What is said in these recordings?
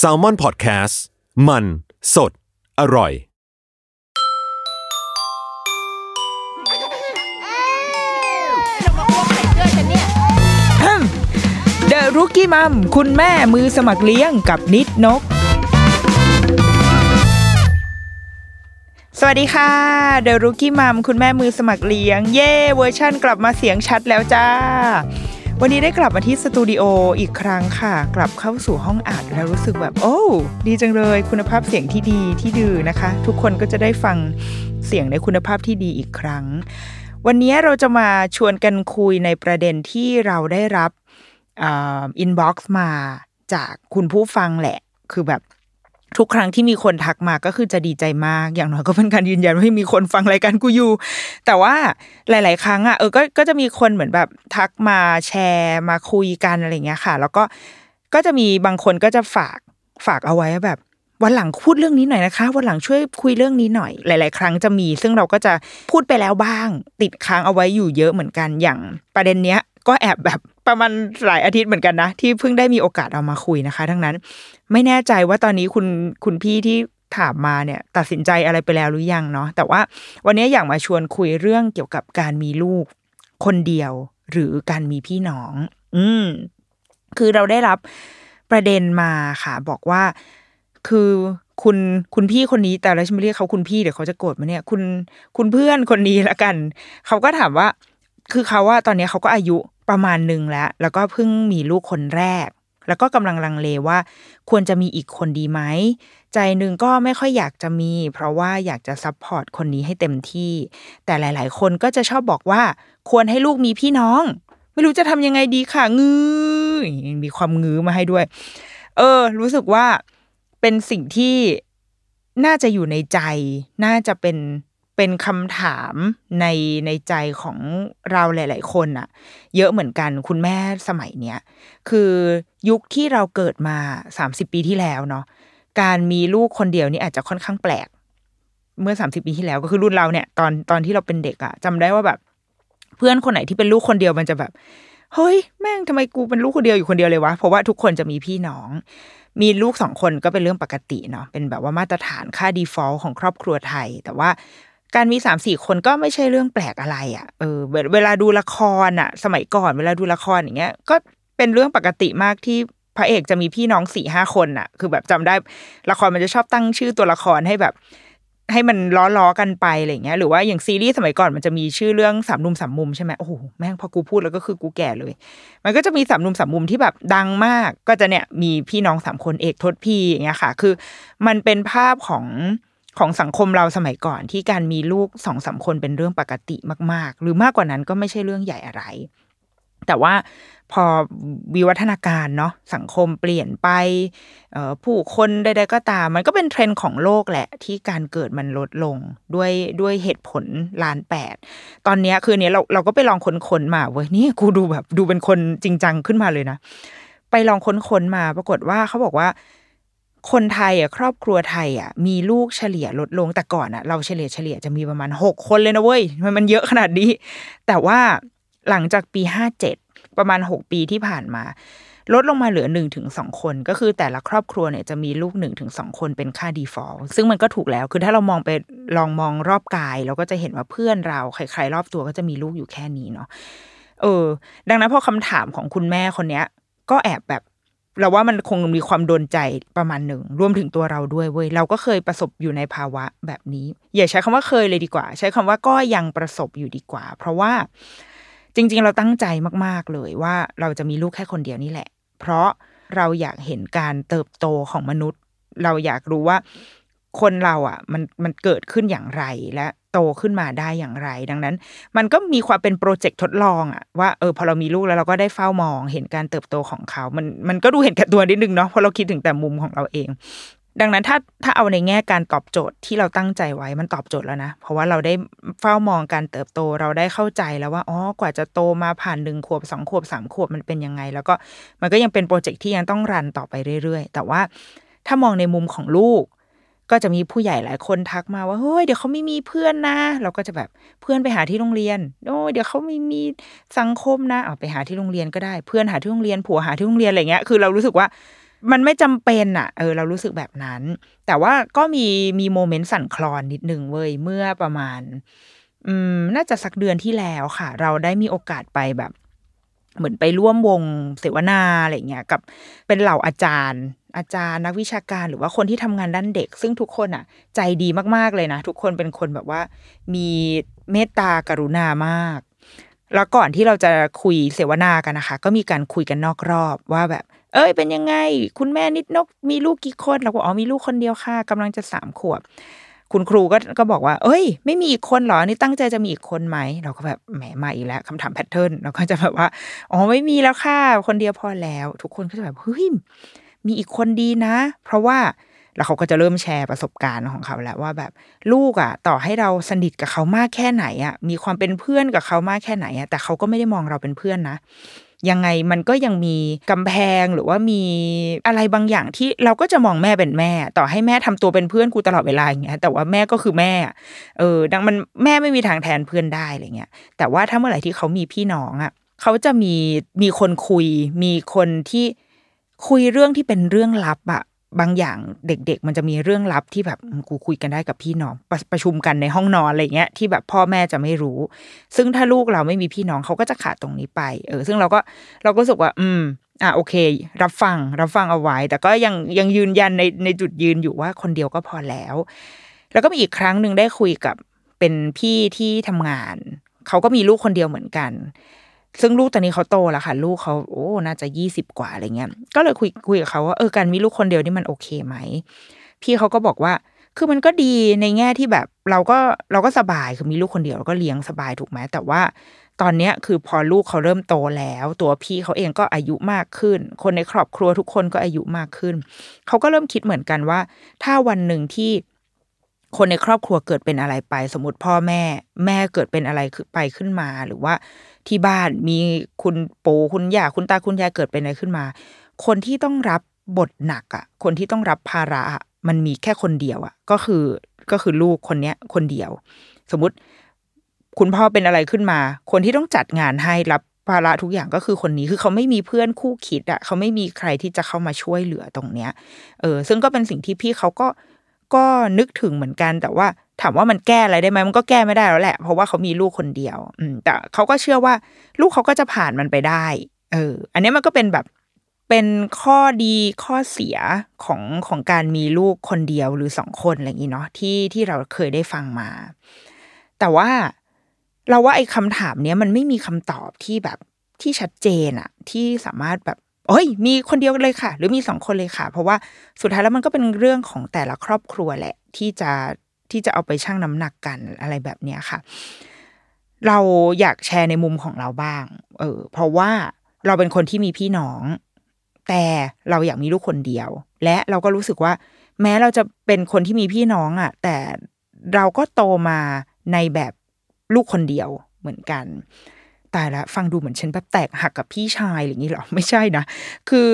Salmon Podcast มัน สด อร่อย The Rookie Mom คุณแม่มือสมัครเลี้ยงกับนิดนก สวัสดีค่ะ The Rookie Mom คุณแม่มือสมัครเลี้ยง เย่เวอร์ชั่นกลับมาเสียงชัดแล้วจ้า วันนี้ได้กลับมาที่สตูดิโออีกครั้งค่ะ กลับเข้าสู่ห้องอัดแล้วรู้สึกแบบโอ้ดีจังเลย คุณภาพเสียงที่ดีที่ดือนะคะ ทุกคนก็จะได้ฟังเสียงในคุณภาพที่ดีอีกครั้ง วันนี้เราจะมาชวนกันคุยในประเด็นที่เราได้รับ inbox มาจากคุณผู้ฟังแหละ คือแบบ ทุกครั้งที่มีคนทักมาก็คือจะดีใจมาก อย่างน้อยก็เป็นการยืนยันว่ามีคนฟังรายการกูอยู่ แต่ว่าหลาย ๆ ครั้งอะเออก็ก็จะมีคนเหมือนแบบทักมาแชร์มาคุยกันอะไรเงี้ยค่ะ แล้วก็ก็จะมีบางคนก็จะฝากฝากเอาไว้แบบวันหลังพูดเรื่องนี้หน่อยนะคะ วันหลังช่วยคุยเรื่องนี้หน่อย หลาย ๆ ครั้งจะมี ซึ่งเราก็จะพูดไปแล้วบ้าง ติดค้างเอาไว้อยู่เยอะเหมือนกันอย่างประเด็นเนี้ย ก็แอบแบบประมาณหลายอาทิตย์เหมือนกันนะ ที่เพิ่งได้มีโอกาสเอามาคุยนะคะ ทั้งนั้น ไม่แน่ใจว่าตอนนี้คุณคุณพี่ที่ถามมาเนี่ย ตัดสินใจอะไรไปแล้วหรือยังเนาะแต่ว่าวันนี้อยากมาชวนคุยเรื่องเกี่ยวกับการมีลูกคนเดียว หรือการมีพี่น้อง อืมคือเราได้รับประเด็นมาค่ะ บอกว่าคือคุณคุณพี่คนนี้แต่เราจะไม่เรียกเขาคุณพี่เดี๋ยวเขาจะโกรธมาเนี่ย คุณคุณเพื่อนคนนี้ละกัน เขาก็ถามว่า คือเขาว่าตอนนี้เขาก็อายุ ประมาณหนึ่งแล้ว แล้วก็เพิ่งมีลูกคนแรก แล้วก็กำลังลังเลว่า ควรจะมีอีกคนดีไหม ใจหนึ่งก็ไม่ค่อยอยากจะมี เพราะว่าอยากจะ support คนนี้ให้เต็มที่ แต่หลาย ๆ คนก็จะชอบบอกว่า ควรให้ลูกมีพี่น้อง ไม่รู้จะทำยังไงดีค่ะงื้อมีความงื้อมาให้ด้วย เออ รู้สึกว่าเป็นสิ่งที่น่าจะอยู่ในใจ น่าจะเป็น เป็นคำถามในในใจของเราหลาย ๆ คนอะเยอะเหมือนกันคุณแม่สมัยเนี้ยคือยุคที่เราเกิดมาสามสิบปีที่แล้วเนาะการมีลูกคนเดียวนี่อาจจะค่อนข้างแปลก เมื่อสามสิบปีที่แล้วก็คือรุ่นเราเนี่ยตอนตอนที่เราเป็นเด็กอะจำได้ว่าแบบ เพื่อนคนไหนที่เป็นลูกคนเดียวมันจะแบบเฮ้ยแม่งทำไมกูเป็นลูกคนเดียวอยู่คนเดียวเลยวะเพราะว่าทุกคนจะมีพี่น้อง มีลูกสองคนก็เป็นเรื่องปกติเนาะเป็นแบบว่ามาตรฐานค่า default ของครอบครัวไทย แต่ว่า การมีสามสี่คนก็ไม่ใช่เรื่องแปลกอะไรอะ่ะเออเวลาดูละครอะ สมัยก่อนเวลาดูละครอย่างเงี้ย ก็เป็นเรื่องปกติมากที่พระเอกจะมีพี่น้องสี่ห้าคนอะ คือแบบจำได้ละครมันจะชอบตั้งชื่อตัวละครให้แบบ ให้มันล้อล้อกันไปอะไรเงี้ยหรือว่าอย่างซีรีส์สมัยก่อนมันจะมีชื่อเรื่องสามนุมสามมุมใช่ไหมโอ้โหแม่งพอกูพูดแล้วก็คือกูแก่เลย มันก็จะมีสามนุมสามมุมที่แบบดังมาก ก็จะเนี่ยมีพี่น้องสามคนเอกทศพีอย่างเงี้ยค่ะ คือ มันเป็นภาพของ ของสังคมเราสมัยก่อนที่การมีลูกสองสาคนเป็นเรื่องปกติมาก ๆ หรือมากกว่านั้นก็ไม่ใช่เรื่องใหญ่อะไร แต่ว่าพอวิวัฒนาการเนาะสังคมเปลี่ยนไปผู้คนใดๆก็ตาม มันก็เป็นเทรนด์ของโลกแหละ ที่การเกิดมันลดลงด้วยด้วยเหตุผลล้านแปดตอนนี้คือเนี้ยเราเราก็ไปลองค้นๆมาเว้ยนี่กูดูแบบดูเป็นคนจริงจังขึ้นมาเลยนะ ไปลองค้นๆมาปรากฏว่าเขาบอกว่า คนไทยอะครอบครัวไทยอะมีลูกเฉลี่ยลดลงแต่ก่อนอะเราเฉลี่ยเฉลี่ยจะมีประมาณหกคนเลยนะเว้ยมันมันเยอะขนาดนี้ แต่ว่าหลังจากปีห้าเจ็ดประมาณหกปีที่ผ่านมา ลดลงมาเหลือหนึ่งถึงสองคน ก็คือแต่ละครอบครัวเนี่ยจะมีลูกหนึ่งถึงสองคนเป็นค่า default ซึ่งมันก็ถูกแล้วคือถ้าเรามองไปลองมองรอบกาย เราก็จะเห็นว่าเพื่อนเราใครๆรอบตัวก็จะมีลูกอยู่แค่นี้เนาะเออ ดังนั้นพอคำถามของคุณแม่คนเนี้ย ก็แอบแบบ เราว่ามันคงมีความโดนใจประมาณหนึ่งรวมถึงตัวเราด้วยเว้ยเราก็เคยประสบอยู่ในภาวะแบบนี้ อย่าใช้คำว่าเคยเลยดีกว่า ใช้คำว่าก็ยังประสบอยู่ดีกว่า เพราะว่าจริง ๆ เราตั้งใจมาก ๆเลยว่าเราจะมีลูกแค่คนเดียวนี่แหละ เพราะเราอยากเห็นการเติบโตของมนุษย์ เราอยากรู้ว่าคนเราอะ มันมันเกิดขึ้นอย่างไรและ โตขึ้นมาได้อย่างไร ดังนั้น มันก็มีความเป็นโปรเจกต์ทดลองอะว่าเออพอเรามีลูกแล้วเราก็ได้เฝ้ามองเห็นการเติบโตของเขา มันมันก็ดูเห็นแก่ตัวนิดนึงเนาะเพราะเราคิดถึงแต่มุมของเราเอง ดังนั้นถ้าถ้าเอาในแง่การตอบโจทย์ที่เราตั้งใจไว้มันตอบโจทย์แล้วนะ เพราะว่าเราได้เฝ้ามองการเติบโตเราได้เข้าใจแล้วว่าอ๋อกว่าจะโตมาผ่านหนึ่งขวบสองขวบสามขวบมันเป็นยังไง แล้วก็มันก็ยังเป็นโปรเจกต์ที่ยังต้องรันต่อไปเรื่อยๆ แต่ว่าถ้ามองในมุมของลูก ก็จะมีผู้ใหญ่หลายคนทักมาว่าเฮ้ยเดี๋ยวเขาไม่มีเพื่อนนะ เราก็จะแบบเพื่อนไปหาที่โรงเรียนโอ้เดี๋ยวเขาไม่มีสังคมนะเอาไปหาที่โรงเรียนก็ได้ เพื่อนหาที่โรงเรียนผัวหาที่โรงเรียนอะไรเงี้ยคือเรารู้สึกว่ามันไม่จำเป็นอะเออเรารู้สึกแบบนั้น แต่ว่าก็มีมีโมเมนต์สั่นคลอนนิดนึงเว้ยเมื่อประมาณ อืมน่าจะสักเดือนที่แล้วค่ะ เราได้มีโอกาสไปแบบ เหมือนไปร่วมวงเสวนาอะไรเงี้ยกับเป็นเหล่าอาจารย์ อาจารย์นักวิชาการหรือว่าคนที่ทำงานด้านเด็ก ซึ่งทุกคนอะ ใจดีมากๆเลยนะ ทุกคนเป็นคนแบบว่า มีเมตตากรุณามาก แล้วก่อนที่เราจะคุยเสวนากันนะคะ ก็มีการคุยกันนอกรอบว่าแบบ เอ้ย เป็นยังไง คุณแม่นิดนก มีลูกกี่คนเราก็อ๋อมีลูกคนเดียวค่ะกำลังจะสามขวบคุณครูก็ก็บอกว่า เอ้ย ไม่มีอีกคนเหรอ นี่ตั้งใจจะมีอีกคนไหม เราก็แบบ แหม มาอีกแล้วคำถามแพทเทิร์น เราก็จะแบบว่า อ๋อ ไม่มีแล้วค่ะ คนเดียวพอแล้ว ทุกคนก็จะแบบ เฮ้ย มีอีกคนดีนะ เพราะว่าแล้วเขาก็จะเริ่มแชร์ประสบการณ์ของเขาแล้วว่าแบบลูกอะ ต่อให้เราสนิทกับเขามากแค่ไหนอะ มีความเป็นเพื่อนกับเขามากแค่ไหนอะแต่เขาก็ไม่ได้มองเราเป็นเพื่อนนะยังไงมันก็ยังมีกำแพงหรือว่ามีอะไรบางอย่างที่เราก็จะมองแม่เป็นแม่ ต่อให้แม่ทำตัวเป็นเพื่อนกูตลอดเวลาอย่างเงี้ยแต่ว่าแม่ก็คือแม่เออดังมันแม่ไม่มีทางแทนเพื่อนได้อะไรเงี้ยแต่ว่าถ้าเมื่อไหร่ที่เขามีพี่น้องอะเขาจะมีมีคนคุย มีคนที่ คุยเรื่องที่เป็นเรื่องลับอะบางอย่างเด็ก ๆ มันจะมีเรื่องลับที่แบบกูคุยกันได้กับพี่น้องประประชุมกันในห้องนอนอะไรเงี้ยที่แบบพ่อแม่จะไม่รู้ ซึ่งถ้าลูกเราไม่มีพี่น้องเขาก็จะขาดตรงนี้ไป เออ ซึ่งเราก็เราก็รู้สึกว่า อืม อะโอเค รับฟัง รับฟังเอาไว้ แต่ก็ยังยังยืนยันในในจุดยืนอยู่ว่าคนเดียวก็พอแล้ว แล้วก็มีอีกครั้งหนึ่งได้คุยกับเป็นพี่ที่ทำงานเขาก็มีลูกคนเดียวเหมือนกัน ซึ่งลูกตอนนี้เขาโตแล้วค่ะ ลูกเขาโอ้น่าจะยี่สิบกว่าอะไรเงี้ยก็เลยคุยคุยกับเขาว่าเออการมีลูกคนเดียวนี่มันโอเคไหมพี่เขาก็บอกว่าคือมันก็ดีในแง่ที่แบบเราก็เราก็สบายคือมีลูกคนเดียวเราก็เลี้ยงสบายถูกไหมแต่ว่าตอนเนี้ยคือพอลูกเขาเริ่มโตแล้ว ตัวพี่เขาเองก็อายุมากขึ้น คนในครอบครัวทุกคนก็อายุมากขึ้น เขาก็เริ่มคิดเหมือนกันว่า ถ้าวันหนึ่งที่ คนในครอบครัวเกิดเป็นอะไรไป สมมติพ่อแม่ แม่เกิดเป็นอะไรไปขึ้นมา หรือว่าที่บ้านมีคุณปู่คุณย่าคุณตาคุณยายเกิดเป็นอะไรขึ้นมา คนที่ต้องรับบทหนักอะ คนที่ต้องรับภาระอะมันมีแค่คนเดียวอะ ก็คือก็คือลูกคนเนี้ย คนเดียว สมมติ คุณพ่อเป็นอะไรขึ้นมา คนที่ต้องจัดงานให้รับภาระทุกอย่างก็คือคนนี้คือเขาไม่มีเพื่อนคู่คิดอะ เขาไม่มีใครที่จะเข้ามาช่วยเหลือตรงเนี้ย เออ ซึ่งก็เป็นสิ่งที่พี่เขาก็ ก็นึกถึงเหมือนกันแต่ว่าถามว่ามันแก้อะไรได้ไหมมันก็แก้ไม่ได้แล้วแหละ เพราะว่าเขามีลูกคนเดียว อืมแต่เขาก็เชื่อว่าลูกเขาก็จะผ่านมันไปได้ เออ อันนี้มันก็เป็นแบบเป็นข้อดีข้อเสียของของการมีลูกคนเดียวหรือสองคนอะไรอย่างนี้เนาะที่ที่เราเคยได้ฟังมา แต่ว่าเราว่าไอ้คำถามเนี้ยมันไม่มีคำตอบที่แบบที่ชัดเจนอะที่สามารถแบบ เอ้ย มีคนเดียวเลยค่ะ หรือมีสองคนเลยค่ะ เพราะว่าสุดท้ายแล้วมันก็เป็นเรื่องของแต่ละครอบครัวแหละ ที่จะที่จะเอาไปชั่งน้ำหนักกันอะไรแบบเนี้ยค่ะ เราอยากแชร์ในมุมของเราบ้าง เออ เพราะว่าเราเป็นคนที่มีพี่น้อง แต่เราอยากมีลูกคนเดียว และเราก็รู้สึกว่า แม้เราจะเป็นคนที่มีพี่น้องอะ่ะ แต่เราก็โตมาในแบบลูกคนเดียวเหมือนกัน ตายแล้วฟังดูเหมือนฉันแบบแตกหักกับพี่ชายอย่างนี้หรอไม่ใช่นะคือ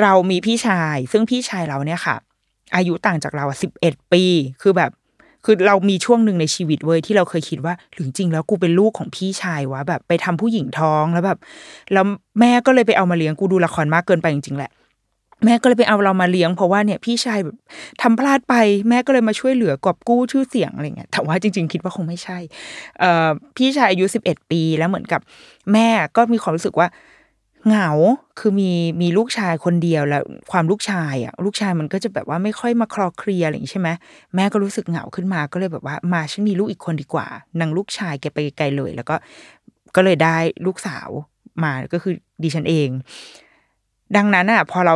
เรามีพี่ชาย ซึ่งพี่ชายเราเนี่ยค่ะ อายุต่างจากเราสิบเอ็ดปี คือแบบ คือเรามีช่วงหนึ่งในชีวิตเว้ยที่เราเคยคิดว่าหรือจริงแล้วกูเป็นลูกของพี่ชายวะแบบไปทำผู้หญิงท้องแล้วแบบแล้วแม่ก็เลยไปเอามาเลี้ยงกูดูละครมากเกินไปจริงๆแหละ แม่ก็เลยไปเอาเรามาเลี้ยงเพราะว่าเนี่ยพี่ชายแบบทำพลาดไปแม่ก็เลยมาช่วยเหลือกอบกู้ชื่อเสียงอะไรเงี้ยแต่ว่าจริง ๆ คิดว่าคงไม่ใช่เออพี่ชายอายุสิบเอ็ดปีแล้วเหมือนกับ แม่ก็มีความรู้สึกว่าเหงาคือมีมีลูกชายคนเดียวแล้วความลูกชายอะลูกชายมันก็จะแบบว่าไม่ค่อยมาคลอเคลียอะไรอย่างนี้ใช่ไหมแม่ก็รู้สึกเหงาขึ้นมาก็เลยแบบว่า มาฉันมีลูกอีกคนดีกว่านางลูกชายแกไปไกลเลย แล้วก็ก็เลยได้ลูกสาวมาก็คือดิฉันเอง ดังนั้นอะ พอเรา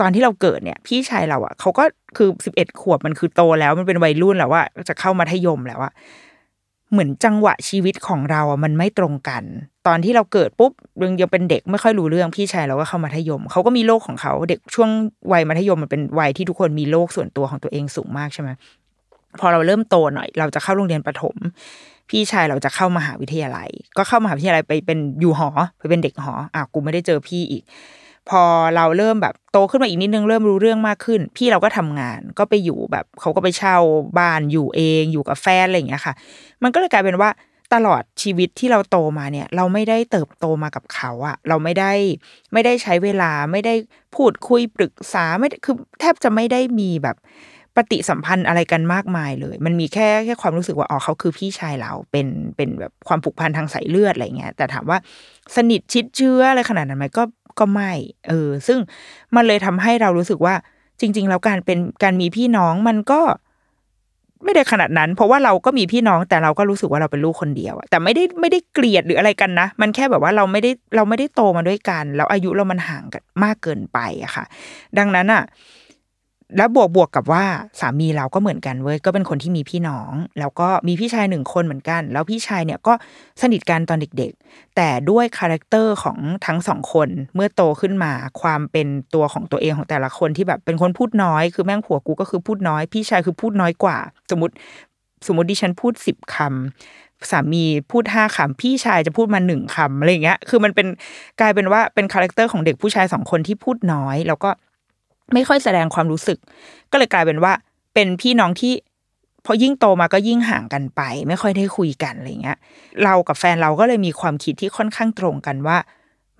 ตอนที่เราเกิดเนี่ย พี่ชายเราอะเขาก็คือสิบเอ็ดขวบมันคือโตแล้วมันเป็นวัยรุ่นแล้วว่าจะเข้ามัธยมแล้วอะเหมือนจังหวะชีวิตของเราอะมันไม่ตรงกัน ตอนที่เราเกิดปุ๊บยังยังเป็นเด็กไม่ค่อยรู้เรื่องพี่ชายเราก็เข้ามัธยมเขาก็มีโลกของเขาเด็กช่วงวัยมัธยมมันเป็นวัยที่ทุกคนมีโลกส่วนตัวของตัวเองสูงมากใช่ไหมพอเราเริ่มโตหน่อย เราจะเข้าโรงเรียนประถม พี่ชายเราจะเข้ามหาวิทยาลัย ก็เข้ามหาวิทยาลัยไปเป็นอยู่หอ ไปเป็นเด็กหออะกูไม่ได้เจอพี่อีก พอเราเริ่มแบบโตขึ้นมาอีกนิดนึงเริ่มรู้เรื่องมากขึ้น พี่เราก็ทำงานก็ไปอยู่แบบเขาก็ไปเช่าบ้านอยู่เองอยู่กับแฟนอะไรอย่างเงี้ยค่ะ มันก็เลยกลายเป็นว่าตลอดชีวิตที่เราโตมาเนี่ย เราไม่ได้เติบโตมากับเขาอะเราไม่ได้ไม่ได้ใช้เวลาไม่ได้พูดคุยปรึกษาไม่คือแทบจะไม่ได้มีแบบปฏิสัมพันธ์อะไรกันมากมายเลย มันมีแค่แค่ความรู้สึกว่าอ๋อเขาคือพี่ชายเราเป็นเป็นแบบความผูกพันทางสายเลือดอะไรเงี้ยแต่ถามว่าสนิทชิดเชื้ออะไรขนาดนั้นไหมก็ ก็ไม่ เออ ซึ่งมันเลยทำให้เรารู้สึกว่า จริง ๆ แล้วการเป็นการมีพี่น้องมันก็ไม่ได้ขนาดนั้น เพราะว่าเราก็มีพี่น้องแต่เราก็รู้สึกว่าเราเป็นลูกคนเดียวแต่ไม่ได้ไม่ได้เกลียดหรืออะไรกันนะ มันแค่แบบว่าเราไม่ได้เราไม่ได้โตมาด้วยกัน แล้วอายุเรามันห่างกันมากเกินไปอะค่ะ ดังนั้นอะ แล้วบวกบวกกับว่าสามีเราก็เหมือนกันเว้ยก็เป็นคนที่มีพี่น้อง แล้วก็มีพี่ชายหนึ่งคนเหมือนกัน แล้วพี่ชายเนี่ยก็สนิทกันตอนเด็กๆ แต่ด้วย character ของทั้งสองคนเมื่อโตขึ้นมาความเป็นตัวของตัวเองของแต่ละคนที่แบบเป็นคนพูดน้อย คือแม่งผัวกูก็คือพูดน้อย พี่ชายคือพูดน้อยกว่า สมมติสมมติดิฉันพูดสิบคำสามีพูดห้าคำพี่ชายจะพูดมาหนึ่งคำอะไรเงี้ยคือมันเป็นกลายเป็นว่าเป็น character ของเด็กผู้ชายสองคนที่พูดน้อย แล้วก็ ไม่ค่อยแสดงความรู้สึก ก็เลยกลายเป็นว่า เป็นพี่น้องที่พอยิ่งโตมาก็ยิ่งห่างกันไป ไม่ค่อยได้คุยกันอะไรเงี้ย เรากับแฟนเราก็เลยมีความคิดที่ค่อนข้างตรงกันว่า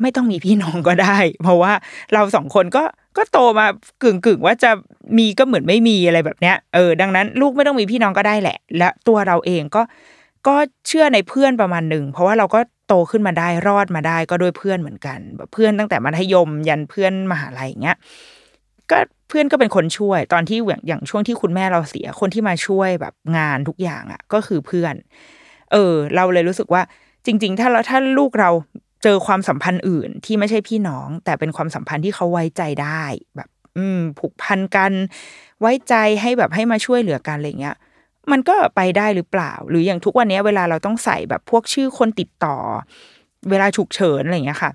ไม่ต้องมีพี่น้องก็ได้ เพราะว่าเราสองคนก็ก็โตมากึ่งกึ่งว่าจะมีก็เหมือนไม่มีอะไรแบบเนี้ยเออดังนั้น ลูกไม่ต้องมีพี่น้องก็ได้แหละ และตัวเราเองก็ก็เชื่อในเพื่อนประมาณหนึ่งเพราะว่าเราก็โตขึ้นมาได้รอดมาได้ก็ด้วยเพื่อนเหมือนกันแบบเพื่อนตั้งแต่มัธยมยันเพื่อนมหาลัยอย่างเงี้ย ก็เพื่อนก็เป็นคนช่วย ตอนที่อย่างช่วงที่คุณแม่เราเสียคนที่มาช่วยแบบงานทุกอย่างอะ ก็คือเพื่อน เออ เราเลยรู้สึกว่า จริง ๆ ถ้าเราถ้าลูกเราเจอความสัมพันธ์อื่นที่ไม่ใช่พี่น้อง แต่เป็นความสัมพันธ์ที่เขาไว้ใจได้แบบ อืม ผูกพันกัน ไว้ใจให้แบบให้มาช่วยเหลือกันอะไรเงี้ยมันก็ไปได้หรือเปล่า หรืออย่างทุกวันนี้เวลาเราต้องใส่แบบพวกชื่อคนติดต่อ เวลาฉุกเฉินอะไรเงี้ยค่ะ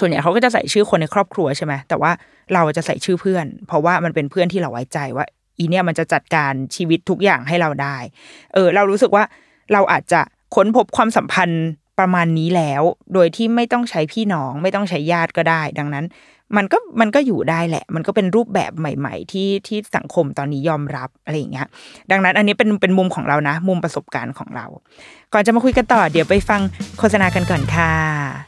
ส่วนใหญ่เขาก็จะใส่ชื่อคนในครอบครัวใช่ไหมแต่ว่าเราจะใส่ชื่อเพื่อน เพราะว่ามันเป็นเพื่อนที่เราไว้ใจว่า อีเนี่ยมันจะจัดการชีวิตทุกอย่างให้เราได้ เออ เรารู้สึกว่าเราอาจจะค้นพบความสัมพันธ์ประมาณนี้แล้ว โดยที่ไม่ต้องใช้พี่น้อง ไม่ต้องใช้ญาติก็ได้ ดังนั้น มันก็มันก็อยู่ได้แหละ มันก็เป็นรูปแบบใหม่ ๆ ที่ที่สังคมตอนนี้ยอมรับอะไรอย่างเงี้ย ดังนั้นอันนี้เป็นเป็นมุมของเรานะ มุมประสบการณ์ของเรา ก่อนจะมาคุยกันต่อ เดี๋ยวไปฟังโฆษณากันก่อนค่ะ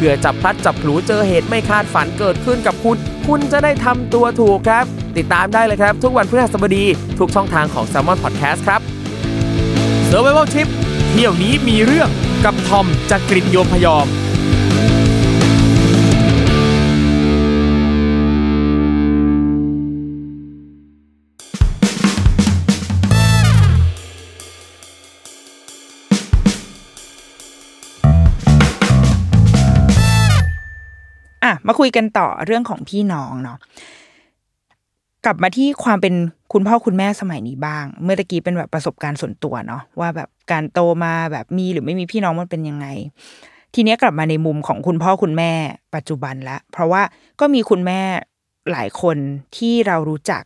เผื่อจับพลัดจับผูเจอเหตุไม่คาดฝันเกิดขึ้นกับคุณ คุณจะได้ทำตัวถูกครับ ติดตามได้เลยครับ ทุกวันพฤหัสบดี ทุกช่องทางของ s ซ l m o n Podcast ครับ Survival Trip เที่ยวนี้มีเรื่องกับทอมจากกรินโยมพยอม มาคุยกันต่อเรื่องของพี่น้องเนาะกลับมาที่ความเป็นคุณพ่อคุณแม่สมัยนี้บ้าง เมื่อตะกี้เป็นแบบประสบการณ์ส่วนตัวเนาะว่าแบบการโตมาแบบมีหรือไม่มีพี่น้องมันเป็นยังไง ทีนี้กลับมาในมุมของคุณพ่อคุณแม่ปัจจุบันละ เพราะว่าก็มีคุณแม่หลายคนที่เรารู้จัก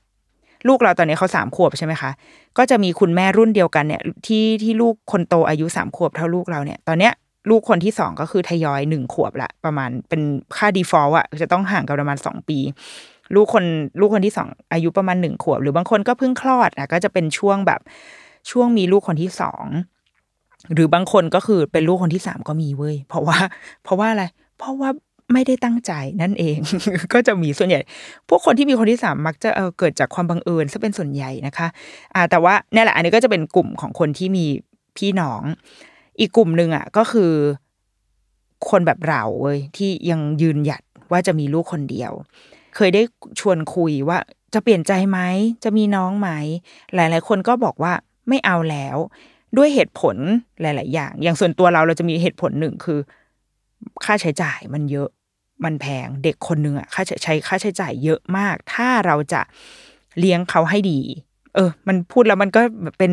ลูกเราตอนนี้เขาสามขวบใช่ไหมคะ ก็จะมีคุณแม่รุ่นเดียวกันเนี่ย ที่ที่ลูกคนโตอายุสามขวบเท่าลูกเราเนี่ย ตอนเนี้ย ลูกคนที่สองก็คือทยอยหนึ่งขวบละประมาณเป็นค่า default อะจะต้องห่างกันประมาณสองปี ลูกคนลูกคนที่สองอายุประมาณหนึ่งขวบ หรือบางคนก็เพิ่งคลอดอะก็จะเป็นช่วงแบบช่วงมีลูกคนที่สองหรือบางคนก็คือเป็นลูกคนที่สามก็มีเว้ย เพราะว่า เพราะว่าอะไร เพราะว่าไม่ได้ตั้งใจนั่นเอง ก็จะมีส่วนใหญ่ พวกคนที่มีคนที่สามมักจะเออเกิดจากความบังเอิญซะเป็นส่วนใหญ่นะคะ อ่า แต่ว่าเนี่ยแหละ อันนี้ก็จะเป็นกลุ่มของคนที่มีพี่น้อง อีกกลุ่มหนึ่งอะก็คือ คนแบบเราเว้ยที่ยังยืนหยัดว่าจะมีลูกคนเดียว เคยได้ชวนคุยว่าจะเปลี่ยนใจไหมจะมีน้องไหม หลาย ๆ คนก็บอกว่าไม่เอาแล้ว ด้วยเหตุผลหลาย ๆ อย่าง อย่างส่วนตัวเราเราจะมีเหตุผลหนึ่งคือ ค่าใช้จ่ายมันเยอะมันแพงเด็กคนหนึ่งอะค่าใช้ค่าใช้จ่ายเยอะมาก ถ้าเราจะเลี้ยงเขาให้ดี เออ มันพูดแล้วมันก็เป็น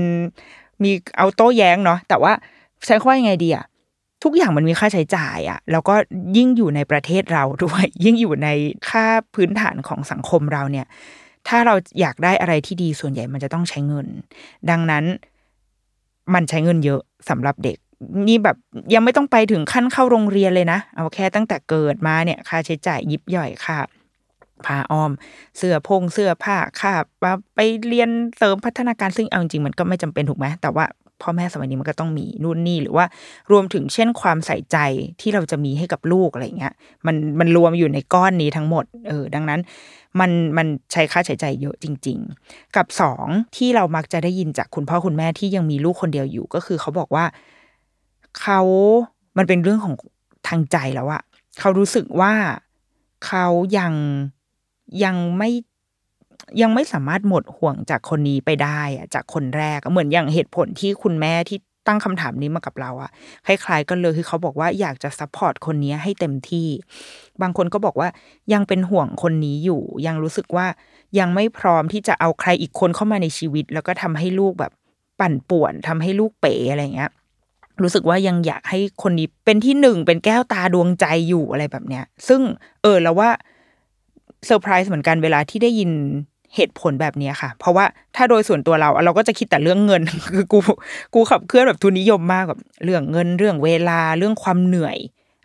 มีเอาโต้แย้งเนาะแต่ว่า ใช้ข้อยังไงดีอะทุกอย่างมันมีค่าใช้จ่ายอะแล้วก็ยิ่งอยู่ในประเทศเราด้วย ยิ่งอยู่ในค่าพื้นฐานของสังคมเราเนี่ย ถ้าเราอยากได้อะไรที่ดีส่วนใหญ่มันจะต้องใช้เงิน ดังนั้น มันใช้เงินเยอะสำหรับเด็ก นี่แบบยังไม่ต้องไปถึงขั้นเข้าโรงเรียนเลยนะ เอาแค่ตั้งแต่เกิดมาเนี่ย ค่าใช้จ่ายยิบย่อยค่ะผ้าอ้อม เสื้อพงเสื้อผ้าค่ะไปเรียนเสริมพัฒนาการซึ่งเอาจริงมันก็ไม่จำเป็นถูกไหมแต่ว่า พ่อแม่สมัยนี้มันก็ต้องมีนู่นนี่หรือว่ารวมถึงเช่นความใส่ใจที่เราจะมีให้กับลูกอะไรเงี้ยมันมันรวมอยู่ในก้อนนี้ทั้งหมดเออดังนั้นมันมันใช้ค่าใช้จ่ายเยอะจริง ๆ กับสองที่เรามักจะได้ยินจากคุณพ่อคุณแม่ที่ยังมีลูกคนเดียวอยู่ก็คือเขาบอกว่าเขามันเป็นเรื่องของทางใจแล้วอะเขารู้สึกว่าเขายังยังไม่ ยังไม่สามารถหมดห่วงจากคนนี้ไปได้อะจากคนแรกเหมือนอย่างเหตุผลที่คุณแม่ที่ตั้งคำถามนี้มากับเราอะคล้ายๆกันเลยคือเขาบอกว่าอยากจะ support คนนี้ให้เต็มที่ บางคนก็บอกว่ายังเป็นห่วงคนนี้อยู่ ยังรู้สึกว่ายังไม่พร้อมที่จะเอาใครอีกคนเข้ามาในชีวิต แล้วก็ทำให้ลูกแบบปั่นป่วนทำให้ลูกเป๋อะไรเงี้ยรู้สึกว่ายังอยากให้คนนี้เป็นที่หนึ่งเป็นแก้วตาดวงใจอยู่อะไรแบบเนี้ย ซึ่งเออแล้วว่าเซอร์ไพรส์เหมือนกันเวลาที่ได้ยิน เหตุผลแบบนี้ค่ะ เพราะว่าถ้าโดยส่วนตัวเราเราก็จะคิดแต่เรื่องเงินคือกูกูขับเคลื่อนแบบทุนนิยมมากแบบเรื่องเงินเรื่องเวลาเรื่องความเหนื่อย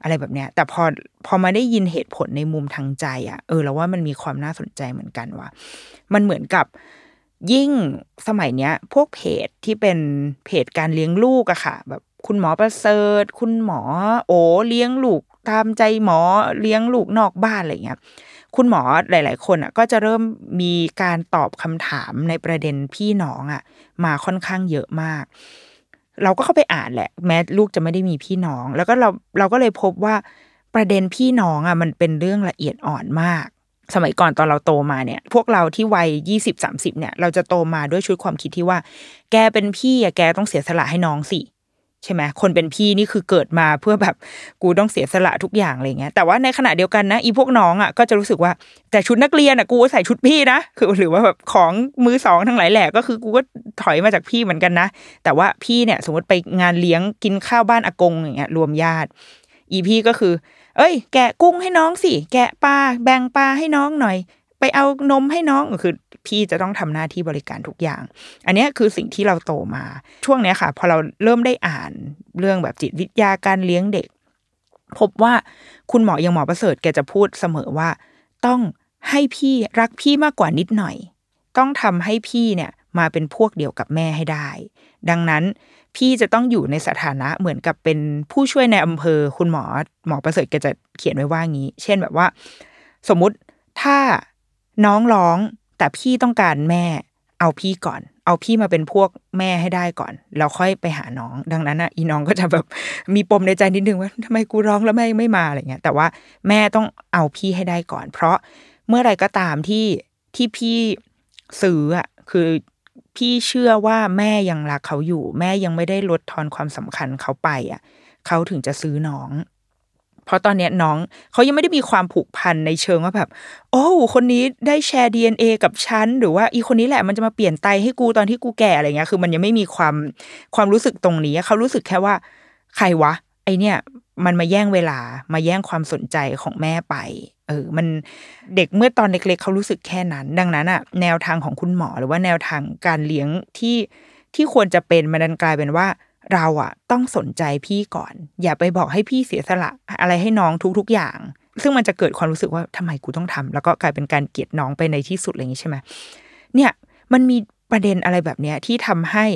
อะไรแบบเนี้ยแต่พอพอมาได้ยินเหตุผลในมุมทางใจอะ่ะเออเราว่ามันมีความน่าสนใจเหมือนกันว่า มันเหมือนกับยิ่งสมัยเนี้ย พวกเพจที่เป็นเพจการเลี้ยงลูกอะค่ะ แบบคุณหมอประเสริฐ คุณหมอ โอเลี้ยงลูกตามใจหมอเลี้ยงลูกนอกบ้านอะไรเงี้ย คุณหมอหลาย ๆ คนอะก็จะเริ่มมีการตอบคำถามในประเด็นพี่น้องอะ มาค่อนข้างเยอะมาก เราก็เข้าไปอ่านแหละ แม้ลูกจะไม่ได้มีพี่น้อง แล้วก็เราเราก็เลยพบว่าประเด็นพี่น้องอะมันเป็นเรื่องละเอียดอ่อนมาก สมัยก่อนตอนเราโตมาเนี่ย พวกเราที่วัยยี่สิบสามสิบเนี่ย เราจะโตมาด้วยชุดความคิดที่ว่า แกเป็นพี่อะแกต้องเสียสละให้น้องสิ ใช่ไหมคนเป็นพี่นี่คือเกิดมาเพื่อแบบกูต้องเสียสละทุกอย่างอะไรเงี้ยแต่ว่าในขณะเดียวกันนะอีพวกน้องอะก็จะรู้สึกว่าแต่ชุดนักเรียนอะกูใส่ชุดพี่นะคือหรือว่าแบบของมือสองทั้งหลายแหล่ก็คือกูก็ถอยมาจากพี่เหมือนกันนะ แต่ว่าพี่เนี่ย สมมติไปงานเลี้ยงกินข้าวบ้านอากงอย่างเงี้ยรวมญาติ อีพี่ก็คือ เอ้ย แกะกุ้งให้น้องสิแกะปลาแบ่งปลาให้น้องหน่อย ไปเอานมให้น้องคือ พี่จะต้องทำหน้าที่บริการทุกอย่าง อันนี้คือสิ่งที่เราโตมา ช่วงนี้ค่ะ พอเราเริ่มได้อ่านเรื่องแบบจิตวิทยาการเลี้ยงเด็ก พบว่าคุณหมอยังหมอประเสริฐแกจะพูดเสมอว่า ต้องให้พี่รักพี่มากกว่านิดหน่อย ต้องทำให้พี่เนี่ยมาเป็นพวกเดียวกับแม่ให้ได้ ดังนั้นพี่จะต้องอยู่ในสถานะเหมือนกับเป็นผู้ช่วยในอำเภอ คุณหมอหมอประเสริฐแกจะเขียนไว้ว่างี้ เช่นแบบว่า สมมุติถ้า น้องร้อง แต่พี่ต้องการแม่ เอาพี่ก่อน เอาพี่มาเป็นพวกแม่ให้ได้ก่อนแล้วค่อยไปหาน้อง ดังนั้นอะอีน้องก็จะแบบมีปมในใจนิดนึงว่าทำไมกูร้องแล้วแม่ไม่มาอะไรเงี้ย แต่ว่าแม่ต้องเอาพี่ให้ได้ก่อน เพราะเมื่อไรก็ตามที่ที่พี่ซื้ออะคือพี่เชื่อว่าแม่ยังรักเขาอยู่ แม่ยังไม่ได้ลดทอนความสำคัญเขาไปอะ เขาถึงจะซื้อน้อง เพราะตอนเนี้ยน้องเขายังไม่ได้มีความผูกพันในเชิงว่าแบบ โอ้คนนี้ได้แชร์ DNA กับฉัน หรือว่าอีคนนี้แหละมันจะมาเปลี่ยนไตให้กูตอนที่กูแก่อะไรเงี้ย คือมันยังไม่มีความความรู้สึกตรงนี้เขารู้สึกแค่ว่า ใครวะ ไอเนี่ยมันมาแย่งเวลามาแย่งความสนใจของแม่ไป เออ มันเด็กเมื่อตอนเล็กๆเขารู้สึกแค่นั้น ดังนั้นอะแนวทางของคุณหมอหรือว่าแนวทางการเลี้ยงที่ที่ควรจะเป็นมันดันกลายเป็นว่า เราอะต้องสนใจพี่ก่อน อย่าไปบอกให้พี่เสียสละ อะไรให้น้องทุกๆอย่าง ซึ่งมันจะเกิดความรู้สึกว่าทำไมกูต้องทำแล้วก็กลายเป็นการเกลียดน้องไปในที่สุดอะไรอย่างนี้ใช่ไหมเนี่ยมันมีประเด็นอะไรแบบเนี้ยที่ทำให้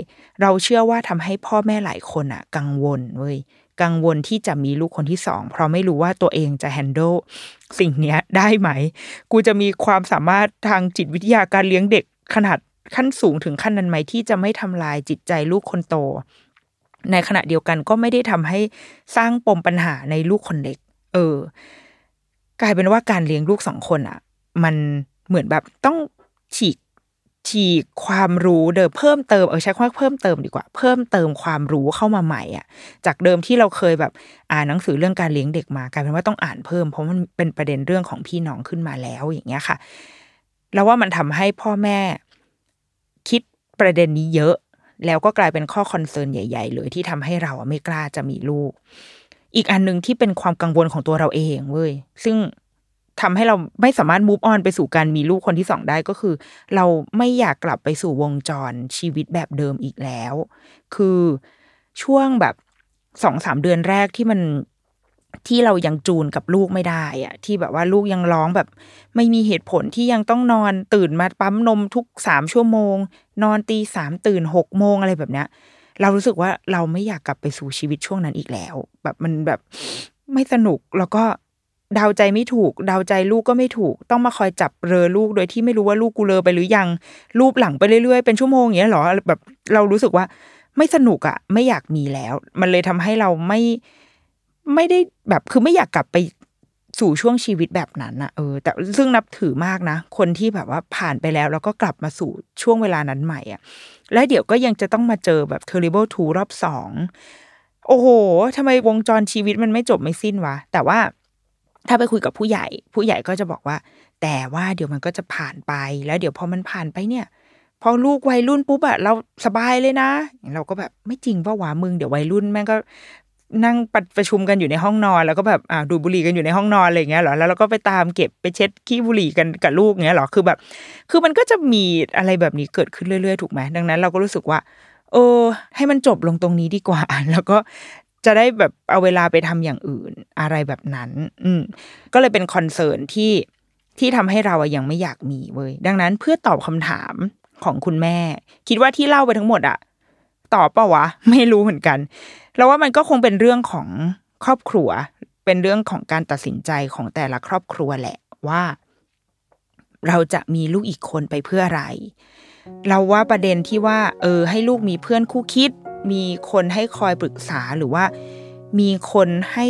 เราเชื่อว่าทำให้พ่อแม่หลายคนอะกังวลเว้ยกังวลที่จะมีลูกคนที่สองเพราะไม่รู้ว่าตัวเองจะแฮนด์ลสิ่งเนี้ยได้ไหม กูจะมีความสามารถทางจิตวิทยาการเลี้ยงเด็กขนาดขั้นสูงถึงขั้นนั้นไหมที่จะไม่ทำลายจิตใจลูกคนโต ในขณะเดียวกันก็ไม่ได้ทำให้สร้างปมปัญหาในลูกคนเล็ก เออ กลายเป็นว่าการเลี้ยงลูกสองคนอะ มันเหมือนแบบต้องฉีกฉีกความรู้เดิมเพิ่มเติมเออใช้คำว่าเพิ่มเติมดีกว่า เพิ่มเติมความรู้เข้ามาใหม่อะ จากเดิมที่เราเคยแบบอ่านหนังสือเรื่องการเลี้ยงเด็กมากลายเป็นว่าต้องอ่านเพิ่มเพราะมันเป็นประเด็นเรื่องของพี่น้องขึ้นมาแล้วอย่างเงี้ยค่ะ แล้วว่ามันทำให้พ่อแม่คิดประเด็นนี้เยอะ แล้วก็กลายเป็นข้อคอนเซิร์นใหญ่ ๆ เลยที่ทำให้เราไม่กล้าจะมีลูก อีกอันหนึ่งที่เป็นความกังวลของตัวเราเองเว้ยซึ่งทำให้เราไม่สามารถมูฟออนไปสู่การมีลูกคนที่สองได้ก็คือ เราไม่อยากกลับไปสู่วงจรชีวิตแบบเดิมอีกแล้ว คือช่วงแบบสองสามเดือนแรกที่มัน ที่เรายังจูนกับลูกไม่ได้อะที่แบบว่าลูกยังร้องแบบ ไม่มีเหตุผลที่ยังต้องนอนตื่นมาปั๊มนมทุกสามชั่วโมง นอนตีสามตื่นหกโมงอะไรแบบเนี้ย เรารู้สึกว่าเราไม่อยากกลับไปสู่ชีวิตช่วงนั้นอีกแล้ว แบบมันแบบไม่สนุกแล้วก็เดาใจไม่ถูก เดาใจลูกก็ไม่ถูก ต้องมาคอยจับเรอลูกโดยที่ไม่รู้ว่าลูกกูเลอไปหรือยัง รูปหลังไปเรื่อยๆเป็นชั่วโมงอย่างเงี้ยหรอแบบเรารู้สึกว่าไม่สนุกอะไม่อยากมีแล้ว มันเลยทำให้เราไม่ ไม่ได้แบบคือไม่อยากกลับไปสู่ช่วงชีวิตแบบนั้นอะเออ แต่ซึ่งนับถือมากนะ คนที่แบบว่าผ่านไปแล้ว แล้วก็กลับมาสู่ช่วงเวลานั้นใหม่อะและเดี๋ยวก็ยังจะต้องมาเจอแบบ terrible two รอบสองโอ้โหทำไมวงจรชีวิตมันไม่จบไม่สิ้นวะ แต่ว่าถ้าไปคุยกับผู้ใหญ่ ผู้ใหญ่ก็จะบอกว่า แต่ว่าเดี๋ยวมันก็จะผ่านไปแล้วเดี๋ยวพอมันผ่านไปเนี่ย พอลูกวัยรุ่นปุ๊บอะเราสบายเลยนะ เราก็แบบไม่จริงว่าวะมึงเดี๋ยววัยรุ่นแม่งก็ นั่งประชุมกันอยู่ในห้องนอน แล้วก็แบบอ่าดูบุหรี่กันอยู่ในห้องนอนอะไรเงี้ยหรอแล้วเราก็ไปตามเก็บไปเช็ดขี้บุหรี่กันกับลูกเงี้ยหรอคือแบบ คือมันก็จะมีอะไรแบบนี้เกิดขึ้นเรื่อยๆถูกไหมดังนั้นเราก็รู้สึกว่า เออ ให้มันจบลงตรงนี้ดีกว่า แล้วก็จะได้แบบเอาเวลาไปทำอย่างอื่นอะไรแบบนั้น อืมก็เลยเป็นคอนเซิร์นที่ที่ทำให้เราอะยังไม่อยากมีเว้ยดังนั้นเพื่อตอบคำถามของคุณแม่ คิดว่าที่เล่าไปทั้งหมดอะตอบปะวะ ไม่รู้เหมือนกัน แล้วว่ามันก็คงเป็นเรื่องของครอบครัว เป็นเรื่องของการตัดสินใจของแต่ละครอบครัวแหละว่า เราจะมีลูกอีกคนไปเพื่ออะไร เราว่าประเด็นที่ว่า เออ ให้ลูกมีเพื่อนคู่คิด มีคนให้คอยปรึกษาหรือว่า มีคนให้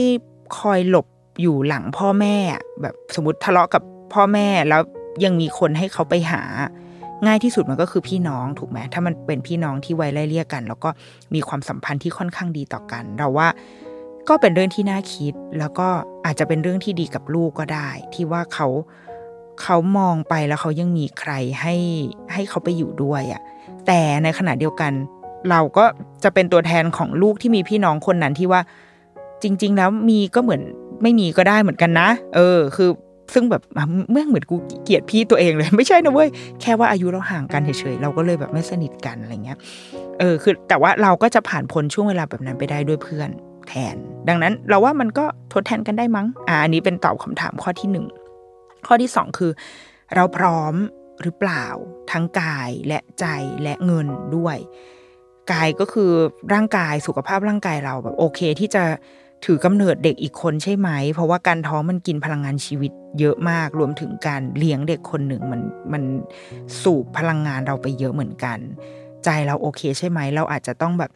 คอยหลบอยู่หลังพ่อแม่แบบสมมติทะเลาะกับพ่อแม่แล้วยังมีคนให้เขาไปหา ง่ายที่สุดมันก็คือพี่น้องถูกไหมถ้ามันเป็นพี่น้องที่ไว้ไล่เลี่ยกัน แล้วก็มีความสัมพันธ์ที่ค่อนข้างดีต่อกัน เราว่าก็เป็นเรื่องที่น่าคิด แล้วก็อาจจะเป็นเรื่องที่ดีกับลูกก็ได้ ที่ว่าเขาเขามองไปแล้วเขายังมีใครให้ให้เขาไปอยู่ด้วยอะ่ะแต่ในขณะเดียวกัน เราก็จะเป็นตัวแทนของลูกที่มีพี่น้องคนนั้นที่ว่า จริง ๆ แล้วมีก็เหมือนไม่มีก็ได้เหมือนกันนะ เออ คือ ซึ่งแบบเมื่อเหมือนกูเกลียดพี่ตัวเองเลย ไม่ใช่นะเว้ยแค่ว่าอายุเราห่างกันเฉยๆเราก็เลยแบบไม่สนิทกันอะไรเงี้ยเออคือแต่ว่าเราก็จะผ่านพ้นช่วงเวลาแบบนั้นไปได้ด้วยเพื่อนแทน ดังนั้นเราว่ามันก็ทดแทนกันได้มั้งอ่าอันนี้เป็นตอบคำถามข้อที่หนึ่งข้อที่สองคือ เราพร้อมหรือเปล่า ทั้งกายและใจและเงินด้วย กายก็คือร่างกายสุขภาพร่างกายเราแบบโอเคที่จะ ถือกำเนิดเด็กอีกคนใช่ไหม เพราะว่าการท้องมันกินพลังงานชีวิตเยอะมาก รวมถึงการเลี้ยงเด็กคนหนึ่งมันมันสูบพลังงานเราไปเยอะเหมือนกัน ใจเราโอเคใช่ไหม เราอาจจะต้องแบบ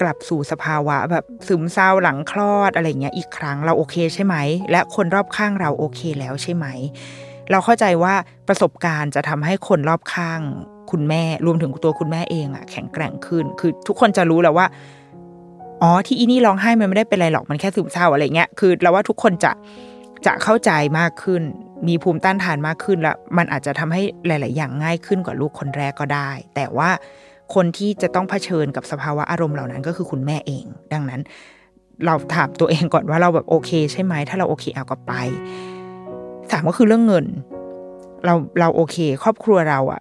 กลับสู่สภาวะแบบซึมเศร้าหลังคลอดอะไรเงี้ยอีกครั้งเราโอเคใช่ไหม และคนรอบข้างเราโอเคแล้วใช่ไหม เราเข้าใจว่าประสบการณ์จะทำให้คนรอบข้างคุณแม่รวมถึงตัวคุณแม่เองอะแข็งแกร่งขึ้น คือทุกคนจะรู้แล้วว่า อ๋อที่อีนี่ร้องไห้มันไม่ได้เป็นไรหรอกมันแค่ซึมเศร้าอะไรเงี้ยคือเราว่าทุกคนจะจะเข้าใจมากขึ้น มีภูมิต้านทานมากขึ้นแล้ว มันอาจจะทำให้หลาย ๆ อย่างง่ายขึ้นกว่าลูกคนแรกก็ได้ แต่ว่าคนที่จะต้องเผชิญกับสภาวะอารมณ์เหล่านั้นก็คือคุณแม่เอง ดังนั้น เราถามตัวเองก่อนว่าเราแบบโอเค ใช่ไหมถ้าเราโอเคเอาก็ไปสามก็คือเรื่องเงิน เราเราโอเค ครอบครัวเราอะ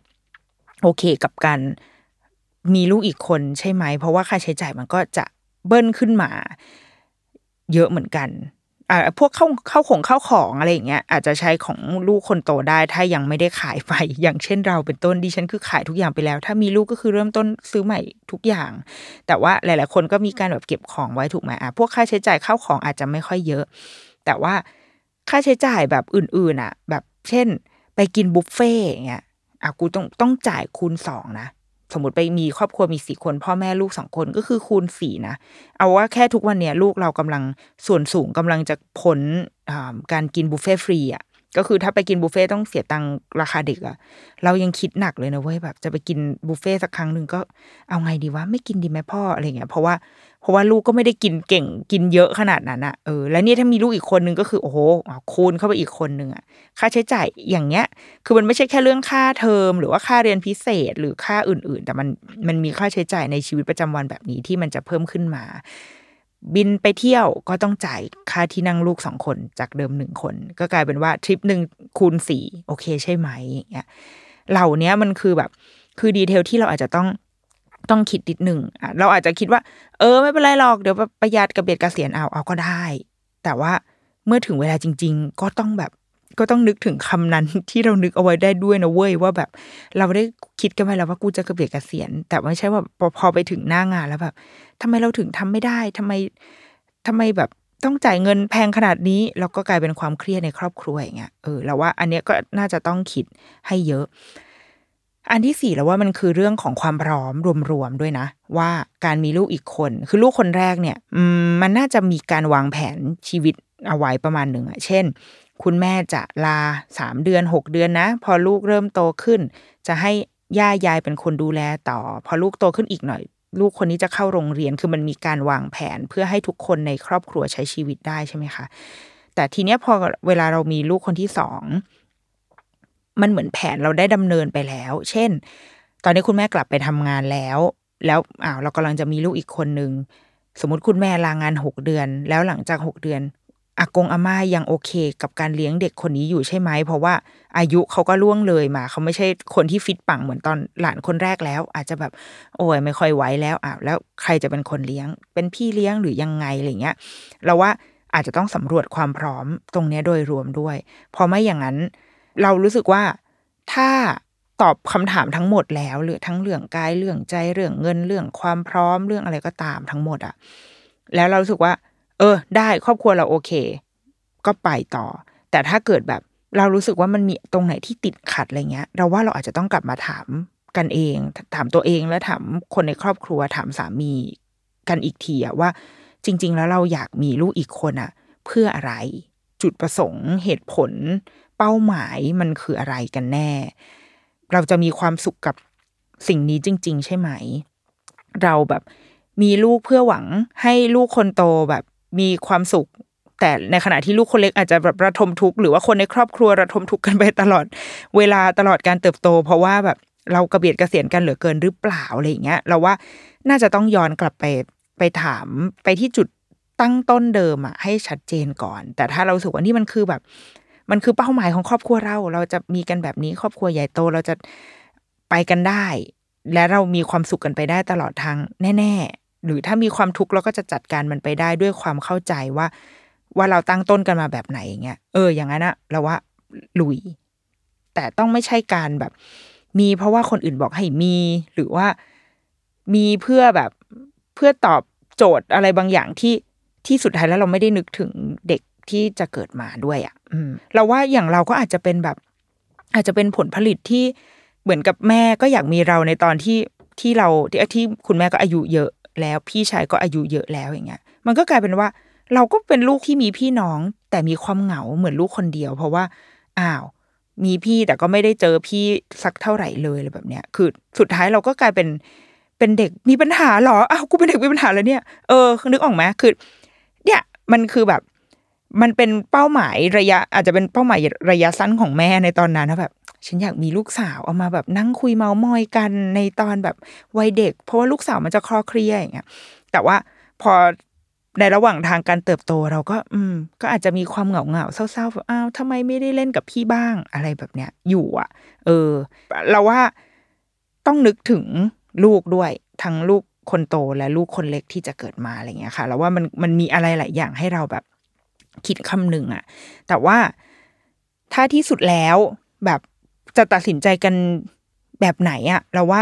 โอเคกับการมีลูกอีกคนใช่ไหม เพราะว่าค่าใช้จ่ายมันก็จะ เบิ้ลขึ้นมา เยอะเหมือนกันอ่าพวกเข้าเข้าของเข้าของอะไรอย่างเงี้ยอาจจะใช้ของลูกคนโตได้ ถ้ายังไม่ได้ขายไป อย่างเช่นเราเป็นต้นดิฉันคือขายทุกอย่างไปแล้ว ถ้ามีลูกก็คือเริ่มต้นซื้อใหม่ทุกอย่าง แต่ว่าหลาย ๆ คนก็มีการแบบเก็บของไว้ถูกไหมอะพวกค่าใช้จ่ายเข้าของอาจจะไม่ค่อยเยอะ แต่ว่าค่าใช้จ่ายแบบอื่น ๆ อะ แบบเช่น ไปกินบุฟเฟ่อย่างเงี้ยอะกูต้องต้องจ่ายคูณสองนะ สมมติไปมีครอบครัวมีสี่คน พ่อแม่ลูกสองคนก็คือคูณสี่นะ เอาว่าแค่ทุกวันเนี้ยลูกเรากำลังส่วนสูงกำลังจะพ้นการกินบุฟเฟ่ฟรีอะก็คือถ้าไปกินบุฟเฟ่ต้องเสียตังค์ราคาเด็กอะเรายังคิดหนักเลยนะเว้ยแบบ จะไปกินบุฟเฟ่สักครั้งหนึ่งก็เอาไงดีวะไม่กินดีไหมพ่ออะไรเงี้ยเพราะว่า เพราะว่าลูกก็ไม่ได้กินเก่งกินเยอะขนาดนั้นอะเออแล้วนี่ถ้ามีลูกอีกคนนึงก็คือโอ้โหคูณเข้าไปอีกคนนึงอะค่าใช้จ่ายอย่างเงี้ย คือมันไม่ใช่แค่เรื่องค่าเทอม หรือว่าค่าเรียนพิเศษหรือค่าอื่น ๆ แต่มันมันมีค่าใช้จ่ายในชีวิตประจำวันแบบนี้ที่มันจะเพิ่มขึ้นมา บินไปเที่ยวก็ต้องจ่ายค่าที่นั่งลูกสองคนจากเดิมหนึ่งคน ก็กลายเป็นว่าทริปหนึ่งคูณสี่โอเคใช่ไหมอย่างเงี้ยเหล่านี้มันคือแบบคือดีเทลที่เราอาจจะต้อง ต้องคิดนิดหนึ่งอะเราอาจจะคิดว่า เออ ไม่เป็นไรหรอกเดี๋ยวประหยัดกับเบียดกเกษียณเอาเอาก็ได้ แต่ว่าเมื่อถึงเวลาจริง ๆ ก็ต้องแบบก็ต้องนึกถึงคำนั้นที่เรานึกเอาไว้ได้ด้วยนะเว้ยว่าแบบ เราได้คิดกันไปแล้วว่ากูจะกระเบียดกระเกษียณแต่ไม่ใช่ว่าพอพอไปถึงหน้างานแล้วแบบทำไมเราถึงทำไม่ได้ทำไมทำไมแบบต้องจ่ายเงินแพงขนาดนี้แล้วก็กลายเป็นความเครียดในครอบครัวอย่างเงี้ยเออเราว่าอันเนี้ยก็น่าจะต้องคิดให้เยอะ อันที่สี่แล้วว่ามันคือเรื่องของความพร้อมรวมๆด้วยนะ ว่าการมีลูกอีกคน คือลูกคนแรกเนี่ยมันน่าจะมีการวางแผนชีวิตเอาไว้ประมาณหนึ่งอะเช่น คุณแม่จะลาสามเดือนหกเดือนนะ พอลูกเริ่มโตขึ้น จะให้ย่ายายเป็นคนดูแลต่อ พอลูกโตขึ้นอีกหน่อย ลูกคนนี้จะเข้าโรงเรียนคือมันมีการวางแผนเพื่อให้ทุกคนในครอบครัวใช้ชีวิตได้ใช่ไหมคะแต่ทีเนี้ยพอเวลาเรามีลูกคนที่สอง มันเหมือนแผนเราได้ดำเนินไปแล้ว เช่น ตอนนี้คุณแม่กลับไปทำงานแล้ว แล้วอ้าวเรากำลังจะมีลูกอีกคนนึง สมมติคุณแม่ลางานหกเดือน แล้วหลังจากหกเดือนอากงอาม่ายังโอเคกับการเลี้ยงเด็กคนนี้อยู่ใช่ไหม เพราะว่าอายุเขาก็ล่วงเลยมา เขาไม่ใช่คนที่ฟิตปังเหมือนตอนหลานคนแรกแล้ว อาจจะแบบโอ้ยไม่ค่อยไหวแล้วอ้าวแล้วใครจะเป็นคนเลี้ยง เป็นพี่เลี้ยงหรือยังไงอะไรเงี้ยเราว่าอาจจะต้องสำรวจความพร้อมตรงนี้โดยรวมด้วย เพราะไม่อย่างนั้น เรารู้สึกว่าถ้าตอบคำถามทั้งหมดแล้วหรือทั้งเรื่องกายเรื่องใจเรื่องเงินเรื่องความพร้อมเรื่องอะไรก็ตามทั้งหมดอะแล้วเราสึกว่า เออ ได้ครอบครัวเราโอเค ก็ไปต่อ แต่ถ้าเกิดแบบเรารู้สึกว่ามันมีตรงไหนที่ติดขัดอะไรเงี้ย เราว่าเราอาจจะต้องกลับมาถามกันเอง ถามตัวเองแล้วถามคนในครอบครัวถามสามีกันอีกทีอะว่า จริง ๆ แล้วเราอยากมีลูกอีกคนอะเพื่ออะไรจุดประสงค์เหตุผล เป้าหมายมันคืออะไรกันแน่ เราจะมีความสุขกับสิ่งนี้จริง ๆ ใช่ไหม เราแบบมีลูกเพื่อหวังให้ลูกคนโตแบบมีความสุข แต่ในขณะที่ลูกคนเล็กอาจจะแบบระทมทุกข์หรือว่าคนในครอบครัวระทมทุกข์กันไปตลอด เวลาตลอดการเติบโต เพราะว่าแบบเรากระเบียดกระเสียนกันเหลือเกินหรือเปล่าอะไรอย่างเงี้ย เราว่าน่าจะต้องย้อนกลับไปไปถามไปที่จุดตั้งต้นเดิมอะให้ชัดเจนก่อน แต่ถ้าเราสึกว่านี่มันคือแบบ มันคือเป้าหมายของครอบครัวเรา เราจะมีกันแบบนี้ ครอบครัวใหญ่โตเราจะไปกันได้ และเรามีความสุขกันไปได้ตลอดทางแน่ ๆ หรือถ้ามีความทุกข์เราก็จะจัดการมันไปได้ด้วยความเข้าใจว่า ว่าเราตั้งต้นกันมาแบบไหนอย่างเงี้ยเอออย่างนั้นอะเราว่าลุย แต่ต้องไม่ใช่การแบบ มีเพราะว่าคนอื่นบอกให้มี หรือว่ามีเพื่อแบบเพื่อตอบโจทย์อะไรบางอย่างที่ที่สุดท้ายแล้วเราไม่ได้นึกถึงเด็ก ที่จะเกิดมาด้วยอะ่ะเราว่าอย่างเราก็อาจจะเป็นแบบ อาจจะเป็นผลผลิตที่เหมือนกับแม่ก็อยากมีเราในตอนที่ที่เราที่ที่คุณแม่ก็อายุเยอะแล้ว พี่ชายก็อายุเยอะแล้วอย่างเงี้ย มันก็กลายเป็นว่า เราก็เป็นลูกที่มีพี่น้อง แต่มีความเหงาเหมือนลูกคนเดียว เพราะว่าอ้าวมีพี่แต่ก็ไม่ได้เจอพี่สักเท่าไหร่เลยอะไรแบบเนี้ย คือสุดท้ายเราก็กลายเป็นเป็นเด็กมีปัญหาหรออ้าวกูเป็นเด็กมีปัญหาแล้วเนี่ย เออนึกออกไหมคือ เนี่ยมันคือแบบ มันเป็นเป้าหมายระยะ อาจจะเป็นเป้าหมายระยะสั้นของแม่ในตอนนั้นนะแบบฉันอยากมีลูกสาวเอามาแบบนั่งคุยเมามอยกันในตอนแบบวัยเด็ก เพราะว่าลูกสาวมันจะคลอเคลียอย่างเงี้ยแต่ว่าพอในระหว่างทางการเติบโตเราก็ อืม ก็อาจจะมีความเหงาเหงาเศร้าๆแบบอ้าวทำไมไม่ได้เล่นกับพี่บ้างอะไรแบบเนี้ย อยู่อะ เออ เราว่าต้องนึกถึงลูกด้วย ทั้งลูกคนโตและลูกคนเล็กที่จะเกิดมาอะไรเงี้ยค่ะ แล้วว่ามันมันมีอะไรหลายอย่างให้เราแบบ คิดคำหนึ่งอะแต่ว่าถ้าที่สุดแล้วแบบจะตัดสินใจกันแบบไหนอะเราว่า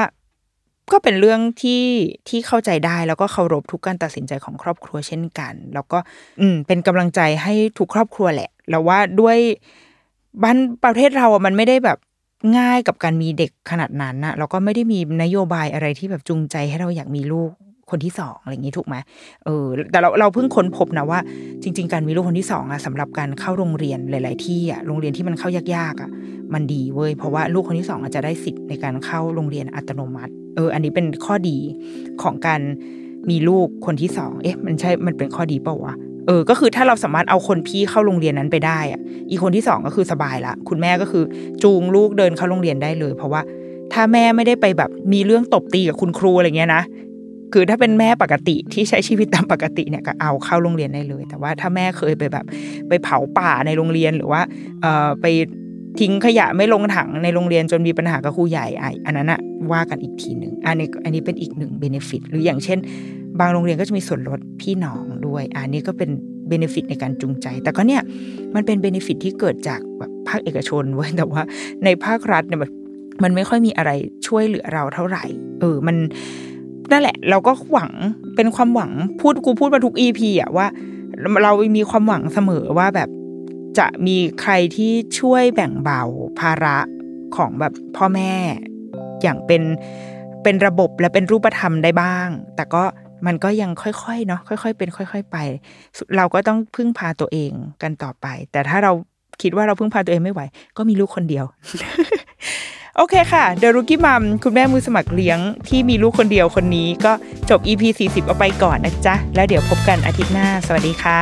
ก็เป็นเรื่องที่ที่เข้าใจได้แล้วก็เคารพทุกการตัดสินใจของครอบครัวเช่นกัน แล้วก็ อืม เป็นกำลังใจให้ทุกครอบครัวแหละเราว่าด้วยบ้านประเทศเราอะมันไม่ได้แบบง่ายกับการมีเด็กขนาดนั้นนะแล้วก็ไม่ได้มีนโยบายอะไรที่แบบจูงใจให้เราอยากมีลูก คนที่สองอะไรอย่างนี้ถูกไหมเออแต่เราเราเพิ่งค้นพบนะว่า จริง ๆ การมีลูกคนที่สองอะสำหรับการเข้าโรงเรียนหลาย ๆ ที่อะโรงเรียนที่มันเข้ายากๆอะมันดีเว้ยเพราะว่าลูกคนที่สองอาจจะได้สิทธิ์ในการเข้าโรงเรียนอัตโนมัติ เออ อันนี้เป็นข้อดีของการมีลูกคนที่สองเอ๊ะ มันใช่มันเป็นข้อดีเปล่าวะเออ ก็คือถ้าเราสามารถเอาคนพี่เข้าโรงเรียนนั้นไปได้อะอีกคนที่สองก็คือสบายละ คุณแม่ก็คือจูงลูกเดินเข้าโรงเรียนได้เลย เพราะว่าถ้าแม่ไม่ได้ไปแบบมีเรื่องตบตีกับคุณครูอะไรเงี้ยนะ คือถ้าเป็นแม่ปกติที่ใช้ชีวิตตามปกติเนี่ยก็เอาเข้าโรงเรียนได้เลย แต่ว่าถ้าแม่เคยไปแบบไปเผาป่าในโรงเรียนหรือว่าเอ่อไปทิ้งขยะไม่ลงถังในโรงเรียนจนมีปัญหากับครูใหญ่ไออันนั้นอะว่ากันอีกทีหนึ่งอันนี้อันนี้เป็นอีกหนึ่ง benefit หรืออย่างเช่น บางโรงเรียนก็จะมีส่วนลดพี่น้องด้วย อันนี้ก็เป็น benefit ในการจูงใจ แต่ก็เนี่ยมันเป็น benefit ที่เกิดจากแบบภาคเอกชนเว้ยแต่ว่าในภาครัฐเนี่ยมันมันไม่ค่อยมีอะไรช่วยเหลือเราเท่าไหร่ เออมัน นั่นแหละ เราก็หวังเป็นความหวังพูดกูพูดมาทุกอีพีอะว่า เรามีความหวังเสมอว่าแบบจะมีใครที่ช่วยแบ่งเบาภาระของแบบพ่อแม่ อย่างเป็นเป็นระบบและเป็นรูปธรรมได้บ้าง แต่ก็มันก็ยังค่อยๆเนาะค่อย ๆ เป็น ค่อย ๆ ไป เราก็ต้องพึ่งพาตัวเองกันต่อไป แต่ถ้าเราคิดว่าเราพึ่งพาตัวเองไม่ไหว ก็มีลูกคนเดียว โอเคค่ะ เดรุกี้มัมคุณแม่มือสมัครเลี้ยงที่มีลูกคนเดียวคนนี้ก็จบ EP 40 เอาไปก่อนนะจ๊ะ แล้วเดี๋ยวพบกันอาทิตย์หน้า สวัสดีค่ะ